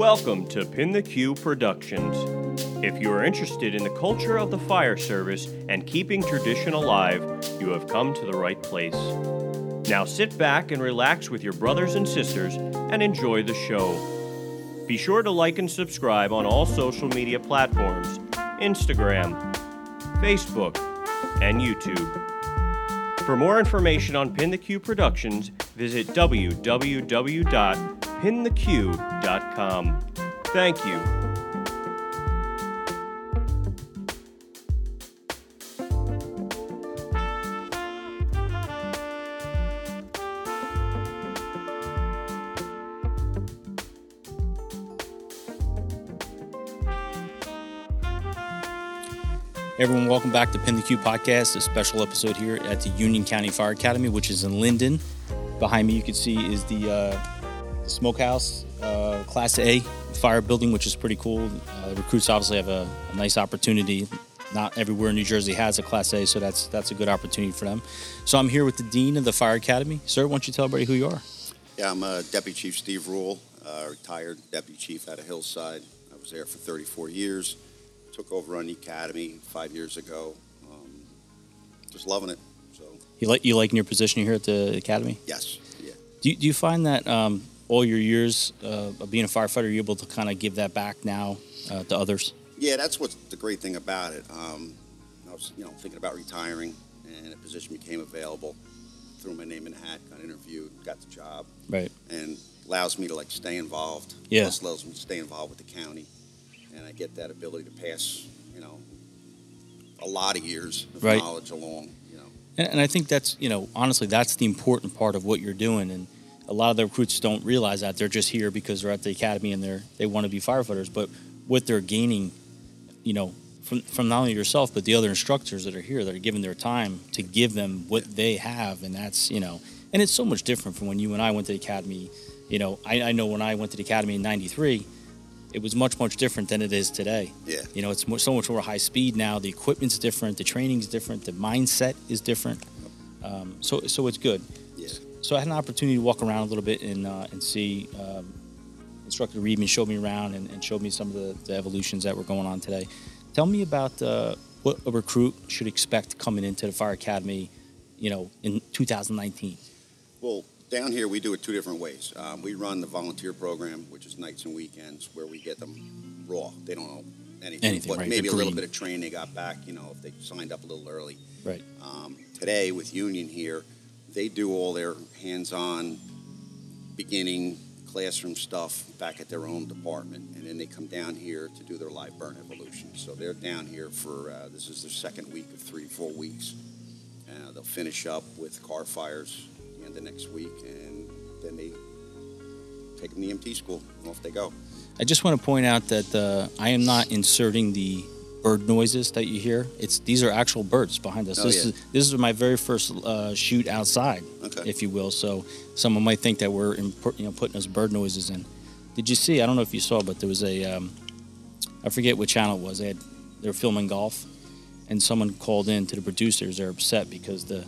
Welcome to Pin the Q Productions. If you are interested in the culture of the fire service and keeping tradition alive, you have come to the right place. Now sit back and relax with your brothers and sisters and enjoy the show. Be sure to like and subscribe on all social media platforms Instagram, Facebook, and YouTube. For more information on Pin the Q Productions, visit www.pintheq.com. Thank you. Everyone, welcome back to Pin the Q podcast, a special episode here at the Union County Fire Academy, which is in Linden. Behind me, you can see is the, uh, smokehouse, uh, Class A fire building, which is pretty cool. Uh, recruits obviously have a, a nice opportunity. Not everywhere in New Jersey has a Class A, so that's that's a good opportunity for them. So I'm here with the dean of the Fire Academy. Sir, why don't you tell everybody who you are? Yeah, I'm uh, Deputy Chief Steve Rule, uh, retired Deputy Chief out of Hillside. I was there for 34 years. Took over on the academy five years ago. Um, just loving it. So You like you liking your position here at the academy? yes, yeah, Do you, do you find that um, all your years uh, of being a firefighter, you're able to kind of give that back now uh, to others? yeah. That's what's the great thing about it. Um, I was, you know, thinking about retiring, and a position became available. Threw my name in the hat, got interviewed, got the job, Right. and allows me to like stay involved. Yeah. Plus allows me to stay involved with the county, and I get that ability to pass, you know, a lot of years of Right. knowledge along. You know. And, and I think that's, you know, honestly, that's the important part of what you're doing. And a lot of the recruits don't realize that they're just here because they're at the academy and they're they want to be firefighters. But what they're gaining, you know, from from not only yourself but the other instructors that are here that are giving their time to give them what they have, and that's you know, and it's so much different from when you and I went to the academy. You know, I, I know when I went to the academy in '93, it was much much different than it is today. Yeah. You know, it's more, so much more high speed now. The equipment's different, the training's different, the mindset is different. Um, so so it's good. So I had an opportunity to walk around a little bit and uh, and see. Um, Instructor Reedman showed me around and, and showed me some of the, the evolutions that were going on today. Tell me about uh, what a recruit should expect coming into the fire academy, you know, in 2019. Well, down here we do it two different ways. Um, we run the volunteer program, which is nights and weekends, where we get them raw. They don't know anything, Anything, but right, maybe a little bit of training they got back. You know, if they signed up a little early. Right. Um, today with Union here, they do all their hands-on, beginning classroom stuff back at their own department, and then they come down here to do their live burn evolution. So they're down here for uh, this is their second week of three, four weeks. Uh, they'll finish up with car fires the end of next week, and then they take them to EMT school, and off they go. I just want to point out that uh, I am not inserting the bird noises that you hear. It's these are actual birds behind us. Oh, this yeah. is this is my very first uh, shoot outside, Okay. if you will. So someone might think that we're in, you know putting those bird noises in. Did you see? I don't know if you saw, but there was a um, I forget what channel it was. They had they were filming golf, and someone called in to the producers. They're upset because the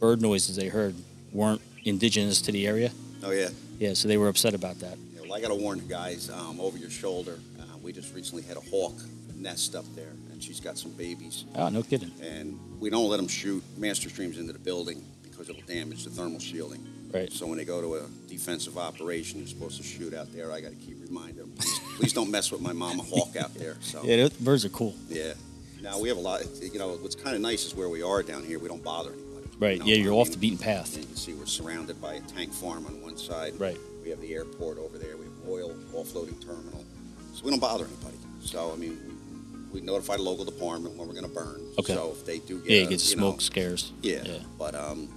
bird noises they heard weren't indigenous to the area. Oh yeah. Yeah, so they were upset about that. Yeah, well, I got to warn you guys um, over your shoulder. Uh, we just recently had a hawk nest up there, and she's got some babies. Oh, no kidding. And we don't let them shoot master streams into the building because it'll damage the thermal shielding. Right. So when they go to a defensive operation, they're supposed to shoot out there. I got to keep reminding them, please, please don't mess with my mama hawk out there. So Yeah, the birds are cool. yeah. Now we have a lot. You know, what's kind of nice is where we are down here. We don't bother anybody. Right. You know, yeah, you're I off mean, the beaten path. You can see we're surrounded by a tank farm on one side. Right. We have the airport over there. We have oil offloading terminal. So we don't bother anybody. So I mean, we, notify the local department when we're going to burn. Okay. So if they do get, Yeah, a, you get you smoke know, scares. yeah. Yeah. But um,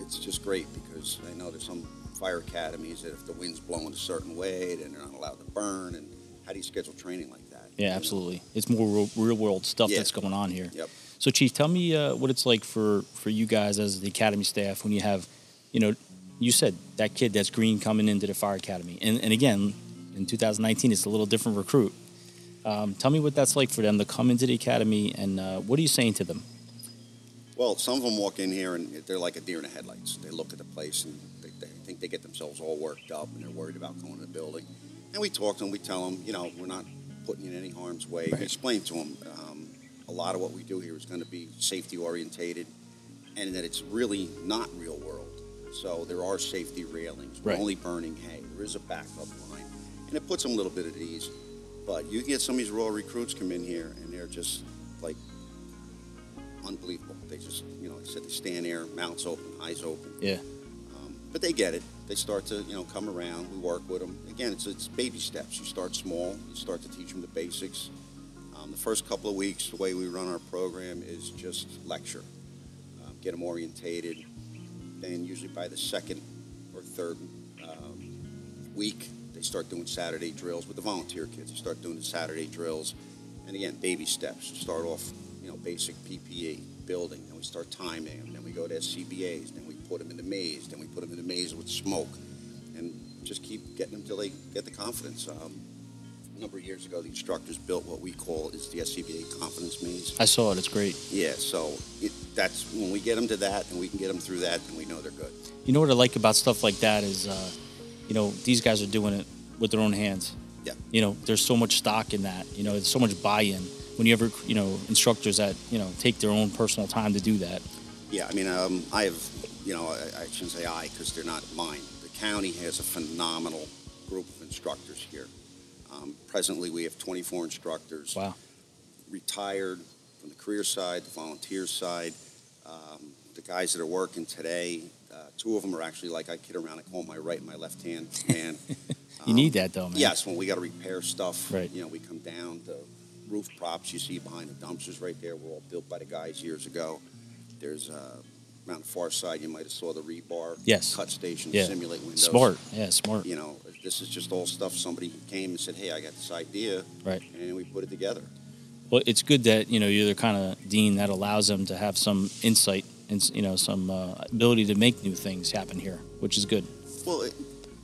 it's just great because I know there's some fire academies that if the wind's blowing a certain way, then they're not allowed to burn. And how do you schedule training like that? Yeah, you know? absolutely. It's more real, real world stuff Yeah. that's going on here. Yep. So, Chief, tell me uh, what it's like for for you guys as the academy staff when you have, you know, you said that kid that's green coming into the fire academy, and and again, in 2019, it's a little different recruit. Um, tell me what that's like for them to come into the academy, and uh, what are you saying to them? Well, some of them walk in here and they're like a deer in the headlights. They look at the place and they, they think they get themselves all worked up and they're worried about going to the building. And we talk to them. We tell them, you know, we're not putting you in any harm's way. Right. We explain to them um, a lot of what we do here is going to be safety orientated, and that it's really not real world. So there are safety railings. We're Right. only burning hay. There is a backup line, and it puts them a little bit at ease. But you get some of these raw recruits come in here, and they're just like unbelievable. They just, you know, like I said, they stand there, mouths open, eyes open. Yeah. Um, but they get it. They start to, you know, come around. We work with them. Again, it's, it's baby steps. You start small. You start to teach them the basics. Um, the first couple of weeks, the way we run our program is just lecture, um, get them orientated. Then usually by the second or third um, week, they start doing Saturday drills with the volunteer kids. They start doing the Saturday drills, and again, baby steps. Start off, you know, basic PPE, building, then we start timing them. Then we go to SCBAs. Then we put them in the maze. Then we put them in the maze with smoke, and just keep getting them till they get the confidence. Um, a number of years ago, the instructors built what we call is the SCBA confidence maze. I saw it. It's great. Yeah, so it, that's when we get them to that, and we can get them through that, then we know they're good. You know what I like about stuff like that is, uh, you know, these guys are doing it with their own hands. Yeah. You know, there's so much stock in that. You know, there's so much buy-in. When you ever, you know, instructors that you know take their own personal time to do that. Yeah, I mean, um, I have, you know, I, I shouldn't say I because they're not mine. The county has a phenomenal group of instructors here. Um, presently, we have 24 instructors, Wow. retired from the career side, the volunteer side. Um, the guys that are working today, two of them are actually like I kid around. I call my right and my left hand man. You Um, need that though, man. Yes, when we got to repair stuff, Right. you know, we come down, the roof props you see behind the dumpsters right there were all built by the guys years ago. There's, uh, around the far side, you might have saw the rebar Yes. cut station Yeah. simulate windows. Smart. Yeah, smart. You know, this is just all stuff somebody came and said, hey, I got this idea. Right. And we put it together. Well, it's good that you know you're the kind of dean that allows them to have some insight and you know some uh, ability to make new things happen here, which is good. Well,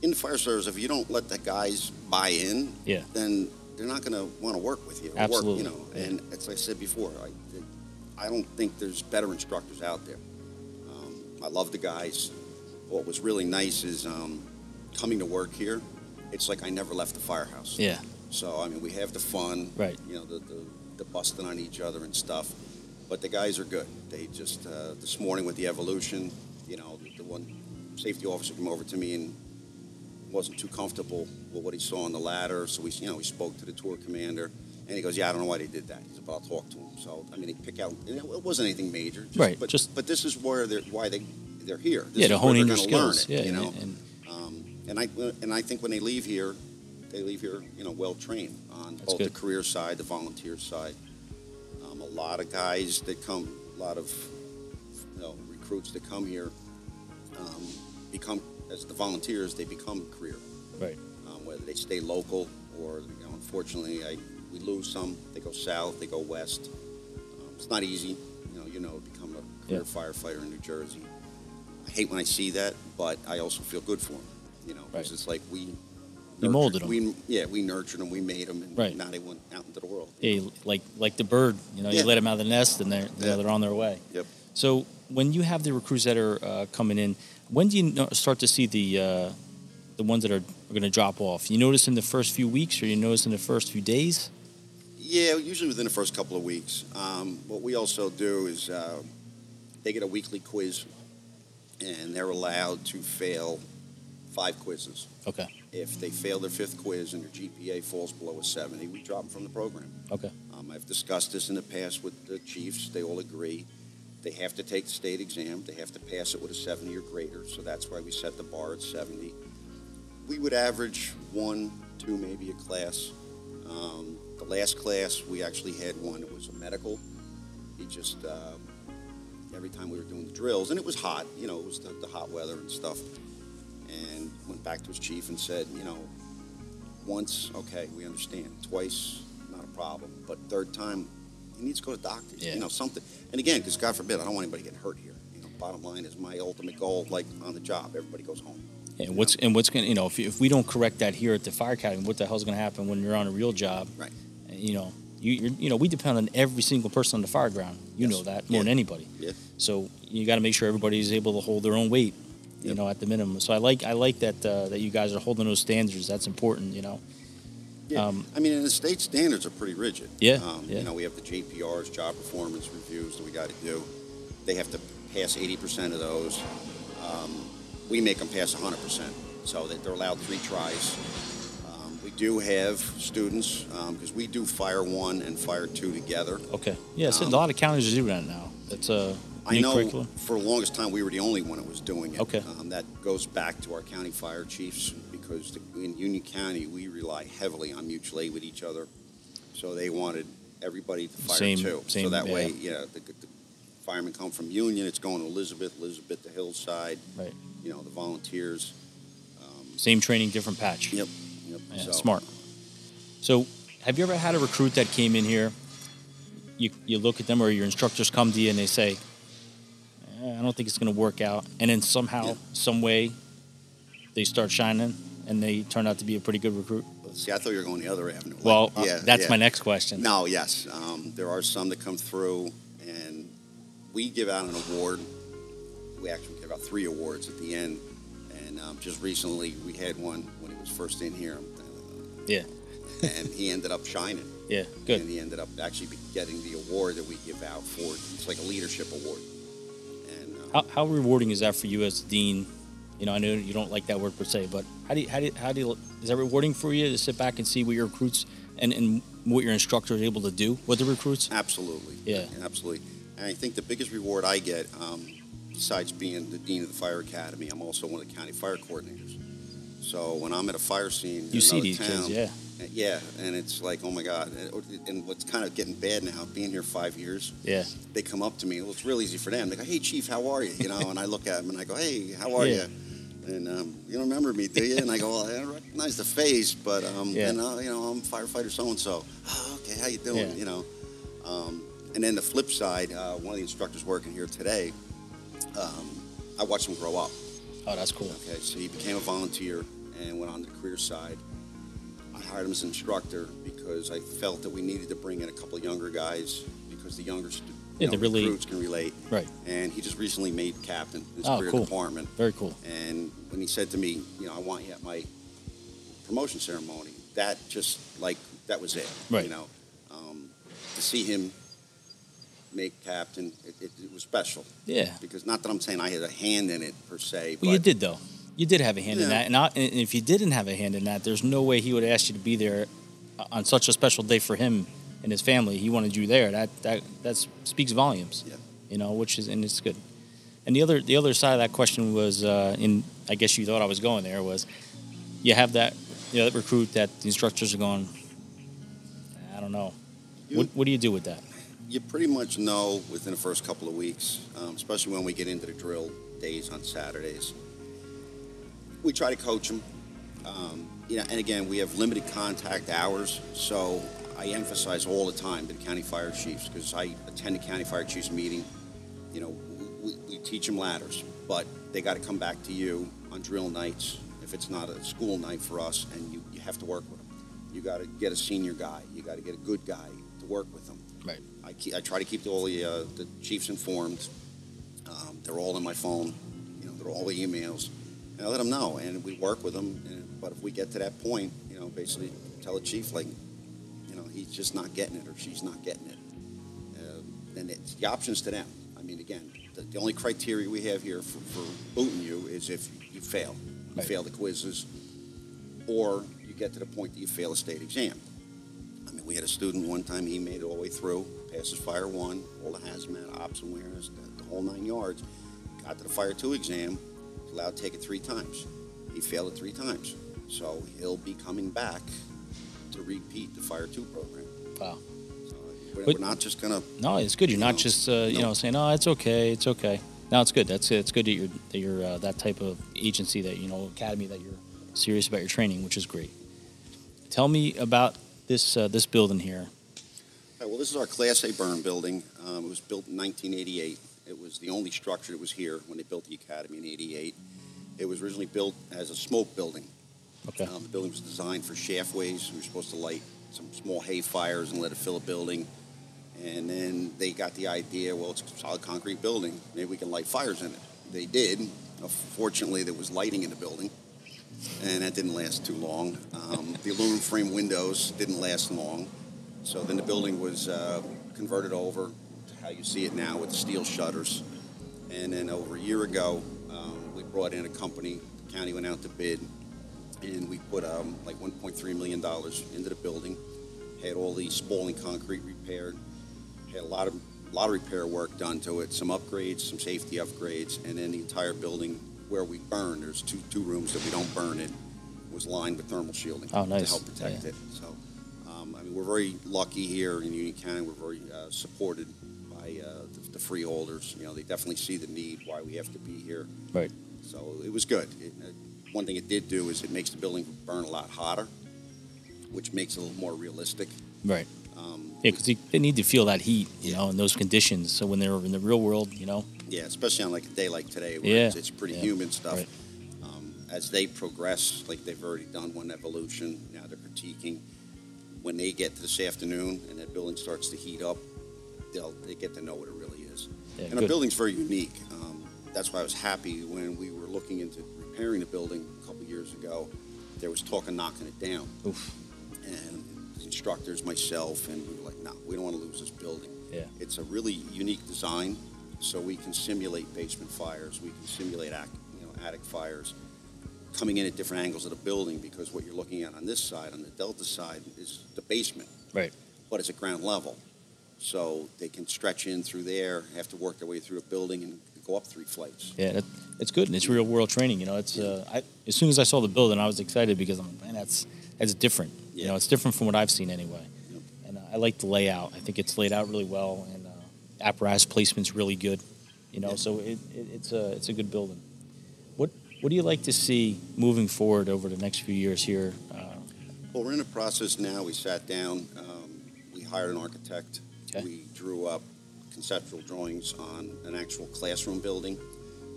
in the fire service, if you don't let the guys buy in, Yeah. then they're not going to want to work with you. Absolutely. Work, you know, and as I said before, I, I don't think there's better instructors out there. Um, I love the guys. What was really nice is um, coming to work here. It's like I never left the firehouse. Yeah. So I mean, we have the fun, Right. You know, the, the, the busting on each other and stuff. But the guys are good. They just uh, this morning with the evolution, you know, the, one safety officer came over to me and wasn't too comfortable with what he saw on the ladder. So we, you know, we spoke to the tour commander, and he goes, "Yeah, I don't know why they did that." He said, "But I'll talk to him." So I mean, they pick out. You know, it wasn't anything major, just, Right, But just- but this is where they're why they they're here. This yeah, is to hone in your skills. it, yeah, you know. and, and Um, and I and I think when they leave here, they leave here, you know, well trained on both good. the career side, the volunteer side. Um, a lot of guys that come, lot of you know, recruits that come here um, become as the volunteers, they become career. Right. Um, whether they stay local or, you know, unfortunately, I we lose some. They go south, they go west. Um, it's not easy, you know. You know, become a career Yeah. firefighter in New Jersey. I hate when I see that, but I also feel good for them. You know, because Right. it's like we. You molded 'em. We, yeah, we nurtured them. We made them, and Right. now they went out into the world. yeah, like like the bird, you know, Yeah. you let them out of the nest and they're you know, Yeah. they're on their way. Yep. So when you have the recruits that are uh, coming in, when do you start to see the uh, the ones that are, are going to drop off? You notice in the first few weeks, or you notice in the first few days? Yeah, usually within the first couple of weeks. Um, what we also do is uh, they get a weekly quiz, and they're allowed to fail five quizzes. Okay. If they fail their fifth quiz and their GPA falls below a 70, we drop them from the program. Okay. Um, I've discussed this in the past with the chiefs. They all agree. They have to take the state exam. They have to pass it with a 70 or greater. So that's why we set the bar at 70. We would average one, two, maybe a class. Um, the last class, we actually had one that was a medical. He just, uh, every time we were doing the drills, and it was hot, you know, it was the, the hot weather and stuff. And went back to his chief and said, you know, once, okay, we understand. Twice, not a problem. But third time, he needs to go to doctors. Yeah. You know, something. And again, because God forbid, I don't want anybody getting hurt here. You know, bottom line is my ultimate goal, like on the job, everybody goes home. And what's and what's going to you know if, if we don't correct that here at the fire academy, what the hell's going to happen when you're on a real job? Right. You know, you you're, you know we depend on every single person on the fire ground. You Yes. know that more Yeah. than anybody. Yeah. So you got to make sure everybody's able to hold their own weight. You Yep. know, at the minimum. So I like I like that uh, that you guys are holding those standards. That's important. You know, Yeah, Um, I mean, the state standards are pretty rigid. Yeah, Um, yeah. You know, we have the JPRs, job performance reviews that we got to do. They have to pass 80% of those. Um, we make them pass 100%, so that they're allowed three tries. Um, we do have students, because we do Fire 1 and Fire 2 together. Okay. Yeah, so Um, a lot of counties do that now. It's a I know for the longest time we were the only one that was doing it. Okay. Um, that goes back to our county fire chiefs because the, in Union County we rely heavily on mutual aid with each other. So they wanted everybody to fire Same- too. same, so that way, yeah. you know, the, the firemen come from Union, it's going to Elizabeth, Elizabeth to Hillside. Right. You know, the volunteers. Um, Same training, different patch. yep. Yep. Yeah, so, smart. So, have you ever had a recruit that came in here? You you look at them, or your instructors come to you and they say, "I don't think it's going to work out," and then somehow, Yeah. some way, they start shining, and they turn out to be a pretty good recruit. See, I thought you were going the other avenue. Like, Well, uh, that's yeah. my next question. No, yes. Um, there are some that come through, and we give out an award. We actually give out three awards at the end. And um, just recently, we had one when he was first in here. uh, Yeah. and he ended up shining. Yeah, good. And he ended up actually getting the award that we give out for. It's like a leadership award. How, how rewarding is that for you as dean? You know, I know you don't like that word per se, but how do you, how do you, how do you, is that rewarding for you to sit back and see what your recruits and, and what your instructor is able to do with the recruits? Absolutely. Yeah. Absolutely. And I think the biggest reward I get, um, besides being the dean of the fire academy, I'm also one of the county fire coordinators. So when I'm at a fire scene, You see these kids, yeah. Yeah, and it's like, oh my God! And- And what's kind of getting bad now, being here five years, Yeah. they come up to me. Well, it's real easy for them. They go, "Hey, Chief, how are you?" You know, and I look at them and I go, "Hey, how are Yeah. you?" And um, you don't remember me, do you? And I go, well, I don't recognize the face, but um, Yeah. and, uh, you know, I'm firefighter so and so. Oh, okay, how you doing? Yeah. You know, um, and then the flip side, uh, one of the instructors working here today, um, I watched him grow up. Oh, that's cool. Okay, so he became a volunteer and went on the career side. I hired him as instructor because I felt that we needed to bring in a couple of younger guys because the younger stu- Yeah, you know, really- recruits can relate. Right. And he just recently made captain in his Oh, career cool. department. Very cool. And when he said to me, you know, I want you at my promotion ceremony, that just like that was it. Right. You know, um, to see him make captain, it, it, it was special Yeah. because not that I'm saying I had a hand in it per se, Well, you did though. You did have a hand in that, and, I, and if you didn't have a hand in that, there's no way he would have asked you to be there on such a special day for him and his family. He wanted you there. That that that speaks volumes. Yeah. You know, which is and it's good. And the other the other side of that question was, uh, in I guess you thought I was going there was, you have that you know, that recruit that the instructors are going. I don't know. You- what what do you do with that? you pretty much know within the first couple of weeks, um, especially when we get into the drill days on Saturdays. We try to coach them. Um, you know, and again, we have limited contact hours, so I emphasize all the time to the county fire chiefs because I attend the county fire chiefs meeting. You know, we, we teach them ladders, but they got to come back to you on drill nights if it's not a school night for us, and you, you have to work with them. You got to get a senior guy. You got to get a good guy to work with them. Right. I, keep, I try to keep all the, uh, the chiefs informed. Um, they're all in my phone. You know, they're all the emails, and I let them know, and we work with them. And, but if we get to that point, you know, basically tell the chief like, you know, he's just not getting it or she's not getting it. Uh, then it's the options to them. I mean, again, the, the only criteria we have here for, for booting you is if you fail, you Right. fail the quizzes, or you get to the point that you fail a state exam. I mean, we had a student one time, he made it all the way through, passes Fire 1, all the hazmat, ops awareness, the, the whole nine yards. Got to the Fire 2 exam, to take it three times. He failed it three times. So he'll be coming back to repeat the Fire 2 program. Wow. So we're, But- we're not just going to, No, it's good. You're not No. just uh, you No. know saying, "Oh, it's okay, it's okay." No, it's good. That's it's good that you're that you're uh, that type of agency that you know academy that you're serious about your training, which is great. Tell me about this uh, this building here. Right, well, this is our Class A burn building. Um, it was built in 1988. It was the only structure that was here when they built the academy in 88. It was originally built as a smoke building. Okay. Um, the building was designed for shaftways. We were supposed to light some small hay fires and let it fill a building. And then they got the idea, well, it's a solid concrete building. Maybe we can light fires in it. They did. Fortunately, there was lighting in the building. and that didn't last too long. Um, the aluminum frame windows didn't last long, so then the building was uh, converted over how you see it now with steel shutters. And then over a year ago, um, we brought in a company. The county went out to bid, and we put um, like 1.3 million dollars into the building. Had all the spalling concrete repaired. Had a lot of lot of repair work done to it. Some upgrades, some safety upgrades, and then the entire building where we burn. There's two two rooms that we don't burn in. Was lined with thermal shielding Oh, nice. to help protect Yeah. it. So, um, I mean, we're very lucky here in Union County. We're very uh, supported the, the freeholders. You know, they definitely see the need why we have to be here. Right. So it was good. It, uh, one thing it did do is it makes the building burn a lot hotter, which makes it a little more realistic. Right. Um, Yeah, because they need to feel that heat, you Yeah. know, in those conditions. So when they're in the real world, you know, yeah, especially on like a day like today where Yeah, it's, it's pretty yeah, humid stuff. right. Um, as they progress, like they've already done one evolution, now they're critiquing. When they get to this afternoon and that building starts to heat up, they'll they get to know what it. Yeah, and our building's very unique. Um, that's why I was happy when we were looking into repairing the building a couple years ago. There was talk of knocking it down. Oof. and the instructors, myself, and we were like, no, we don't want to lose this building. Yeah. It's a really unique design, so we can simulate basement fires, we can simulate you know, attic fires, coming in at different angles of the building, because what you're looking at on this side, on the Delta side, is the basement. Right. But it's at ground level. So they can stretch in through there, have to work their way through a building and go up three flights. Yeah, that, it's good, and it's real world training. You know, it's uh, I, as soon as I saw the building, I was excited because I'm like, man, that's that's different. You know, it's different from what I've seen anyway. Yep. And uh, I like the layout. I think it's laid out really well, and uh, apparatus placement's really good. You know, Yeah. so it, it, it's a it's a good building. What what do you like to see moving forward over the next few years here? Uh, Well, we're in the process now. We sat down, um, we hired an architect. Okay. We drew up conceptual drawings on an actual classroom building.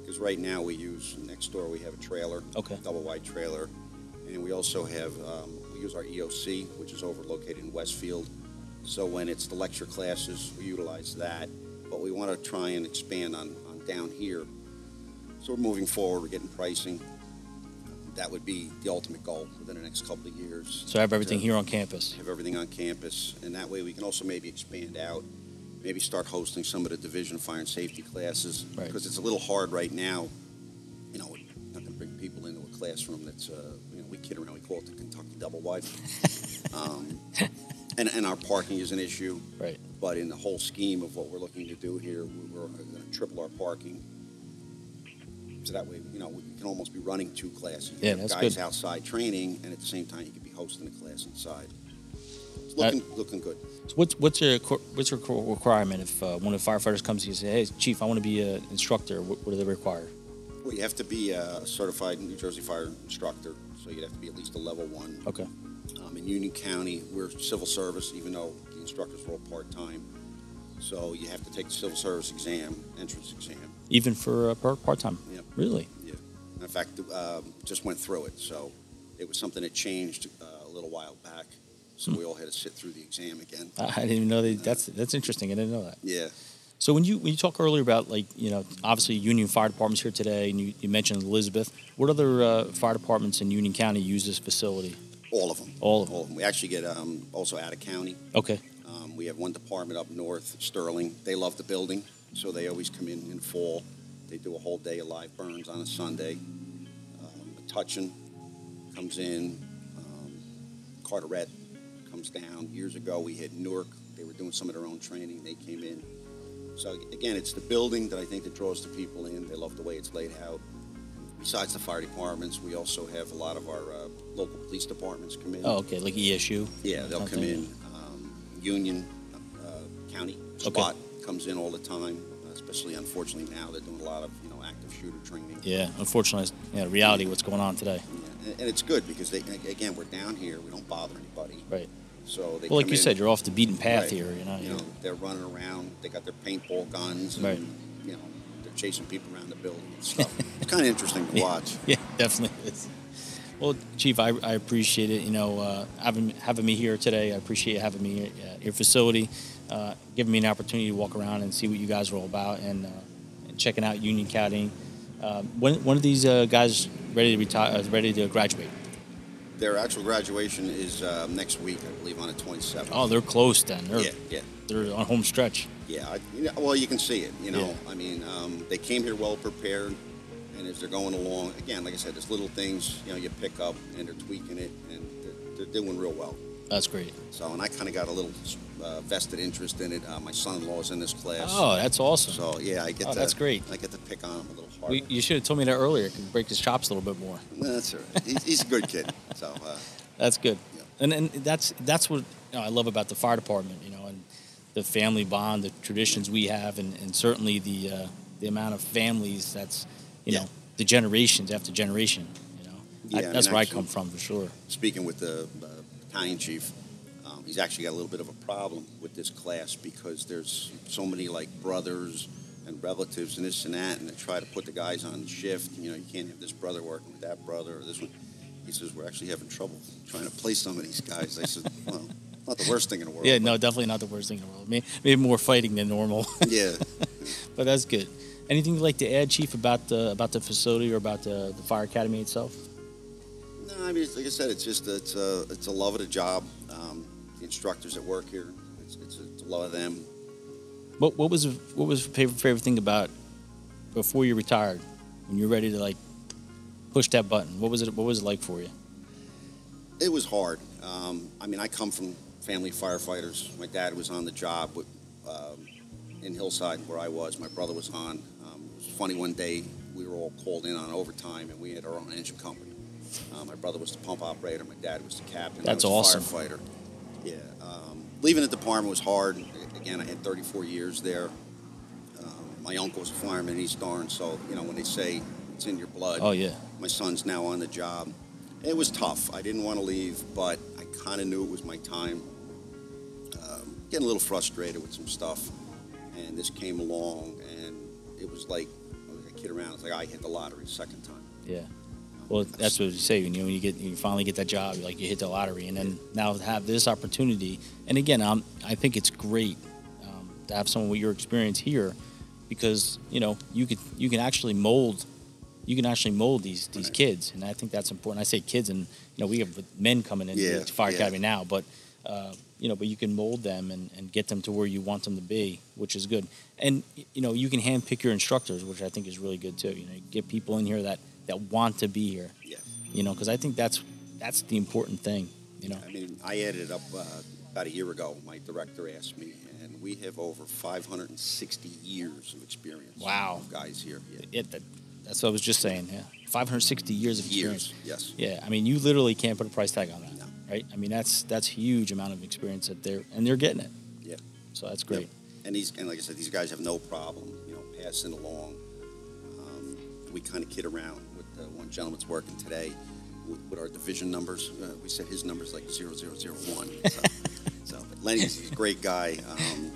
Because right now we use, next door we have a trailer. Okay. Double wide trailer. And we also have, um, we use our EOC, which is over located in Westfield. So when it's the lecture classes, we utilize that. But we want to try and expand on, on down here. So we're moving forward, we're getting pricing. That would be the ultimate goal within the next couple of years so have everything here on campus. have everything on campus, and that way we can also maybe expand out, maybe start hosting some of the division fire and safety classes. Right. Because it's a little hard right now, you know, not going to bring people into a classroom that's, uh, you know, we kid around, we call it the Kentucky double wide. um, and, and our parking is an issue. Right. But in the whole scheme of what we're looking to do here, we- we're going to triple our parking. So that way, you know, we can almost be running two classes. You Yeah, that's Guys good. outside training, and at the same time, you could be hosting a class inside. It's looking, looking good. So what's what's your what's your requirement if uh, one of the firefighters comes to you and says, "Hey, chief, I want to be an instructor." What, what do they require? Well, you have to be a certified New Jersey fire instructor, so you'd have to be at least a level one. Okay. Um, in Union County, we're civil service, even though the instructors are all part-time. So you have to take the civil service exam, entrance exam. Even for uh, part time. Yep. Really? Yeah. In fact, um, just went through it, so it was something that changed uh, a little while back. So Hmm. we all had to sit through the exam again. I, didn't even know that. That's that's interesting. I didn't know that. Yeah. So when you when you talk earlier about like you know obviously Union Fire Department's here today, and you, you mentioned Elizabeth. What other uh, fire departments in Union County use this facility? All of them. All of them. All of them. We actually get um, also out of county. Okay. Um, we have one department up north, Sterling. They love the building, so they always come in in fall. They do a whole day of live burns on a Sunday. Um, Metuchen comes in. Um, Carteret comes down. Years ago, we had Newark. They were doing some of their own training. They came in. So again, it's the building that I think that draws the people in. They love the way it's laid out. Besides the fire departments, we also have a lot of our uh, local police departments come in. Oh, okay. Like ESU. Yeah, they'll come in. Um, Union uh, County Okay. Comes in all the time. Especially, unfortunately, now they're doing a lot of you know active shooter training. Yeah. Unfortunately, yeah, reality what's going on today. Yeah, And, it's good because they again we're down here. We don't bother anybody. Right. So they Well, like you in, said, you're off the beaten path Right. here. You know. You know, they're running around. They got their paintball guns. And, Right. You know, they're chasing people around the building and stuff. it's kind of interesting to watch. Yeah, definitely is. Well, Chief, I, I appreciate it. You know, uh, having having me here today. I appreciate having me at your facility, uh, giving me an opportunity to walk around and see what you guys are all about, and, uh, and checking out Union County. Um, when when are these uh, guys ready to retire? Uh, ready to graduate? Their actual graduation is uh, next week, I believe, on the 27th. Oh, they're close then. They're, yeah, yeah, they're on home stretch. yeah. I, you know, well, you can see it. You know, Yeah. I mean, um, they came here well prepared, and as they're going along, again, like I said, there's little things you know you pick up, and they're tweaking it, and they're, they're doing real well. That's great. So, and I kind of got a little uh, vested interest in it. Uh, my son-in-law's in this class. Oh, that's awesome. So yeah, I get Oh, to. that's great. I get to pick on him a little harder. We, you should have told me that earlier. Could break his chops a little bit more. No, that's all right. He's, he's a good kid. So uh, That's good. Yeah. And and that's that's what you know, I love about the fire department. You know, and the family bond, the traditions we have, and, and certainly the uh, the amount of families that's you Yeah. know the generations after generation. You know, Yeah, I- I mean, that's where I come from for sure. speaking with the uh, battalion chief, um, he's actually got a little bit of a problem with this class because there's so many like brothers and relatives and this and that, and they try to put the guys on shift. You know, you can't have this brother working with that brother or this one. He says we're actually having trouble trying to place some of these guys. I said, well, not the worst thing in the world. Yeah, no, definitely not the worst thing in the world. Maybe, maybe more fighting than normal, Yeah. but that's good. Anything you'd like to add, Chief, about the about the facility or about the, the fire academy itself? No, I mean, like I said, it's just it's a it's a love of the job. Um, instructors that work here, it's, it's, it's a lot of them. What what was what was your favorite favorite thing about before you retired when you're ready to like push that button? What was it What was it like for you? It was hard. Um, I mean, I come from family firefighters. My dad was on the job with, um, in Hillside where I was. My brother was on. Um, it was funny one day we were all called in on overtime and we had our own engine company. Uh, my brother was the pump operator. My dad was the captain. That's I was awesome. a firefighter. Yeah. Um, leaving the department was hard. Again, I had 34 years there. Um, my uncle was a fireman in East Orange, so you know when they say it's in your blood. Oh yeah, My son's now on the job. It was tough. I didn't want to leave, but I kind of knew it was my time. Um, getting a little frustrated with some stuff, and this came along, and it was like I kid around. It's like I hit the lottery second time. yeah. Well, that's what you say you when you get you finally get that job, like you hit the lottery, and then now have this opportunity. And again, um, I think it's great um, to have someone with your experience here, because you know you could you can actually mold, you can actually mold these these Right. kids, and I think that's important. I say kids, and you know we have men coming into Yeah, the fire yeah. academy now, but uh, you know, but you can mold them and, and get them to where you want them to be, which is good. And you know, you can handpick your instructors, which I think is really good too. You know, get people in here that that want to be here. Yeah. You know, because I think that's that's the important thing. You know. I mean, I added up uh, about a year ago. My director asked me, and we have over 560 years of experience. Wow. of guys here. Yeah. It, that, that's what I was just saying. Yeah, 560 years of experience. Years. Yes. Yeah, I mean, you literally can't put a price tag on that, No. right? I mean, that's that's huge amount of experience that they're and they're getting it. Yeah. So that's great. And these, and like I said, these guys have no problem, you know, passing along. Um, we kind of kid around with the one gentleman that's working today with, with our division numbers. Uh, we said his number's like 0001. So, so Lenny's he's a great guy. Um,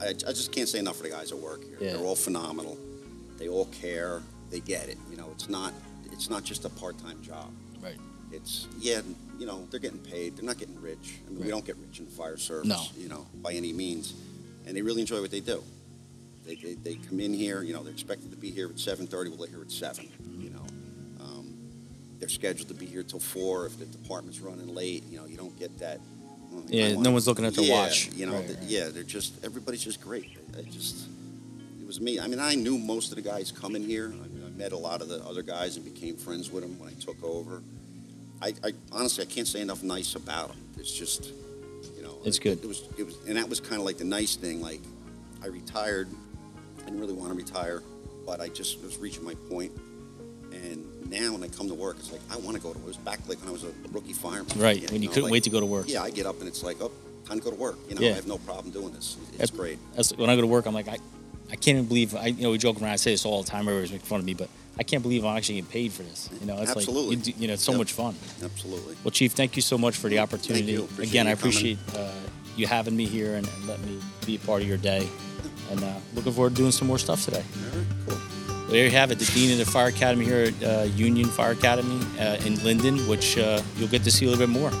I, I just can't say enough for the guys that work here. Yeah. They're all phenomenal. They all care. They get it. You know, it's not it's not just a part-time job. Right. It's yeah, you know, they're getting paid. They're not getting rich. I mean, we don't get rich in the fire service, No. you know, by any means. And they really enjoy what they do. They, they, they come in here, you know, they're expected to be here at 7.30. Well, they're here at 7, you know. Um, they're scheduled to be here till 4. If the department's running late, you know, you don't get that. "Oh, I Yeah, no one's looking at their Yeah, watch. You know, Right, th- right. yeah, they're just, everybody's just great. I just, it was me. I mean, I knew most of the guys coming here. I, mean, I met a lot of the other guys and became friends with them when I took over. I, I honestly, I can't say enough nice about them. It's just, you know, It's it- good. It was, it was, and that was kind of like the nice thing. Like, I retired. I didn't really want to retire, but I just was reaching my point. Now when I come to work, it's like I want to go to. Work. It was back like when I was a rookie fireman. Right. Yeah, when you couldn't like, wait to go to work. Yeah, I get up and it's like, oh, time to go to work. You know, Yeah. I have no problem doing this. It's That's- great. That's, when I go to work, I'm like, I, I can't even believe. I you know we joke around. I say this all the time. Everybody's making fun of me, but I can't believe I'm actually getting paid for this. You know, it's Absolutely. like you, do- you know, it's so Yep. much fun. Absolutely. Well, Chief, thank you so much for the opportunity. you. Appreciate Again, I you appreciate uh, you having me here and, and letting me be a part of your day. And uh, looking forward to doing some more stuff today. All right, cool. There you have it, the Dean of the Fire Academy here at uh, Union Fire Academy uh, in Linden, which uh, you'll get to see a little bit more.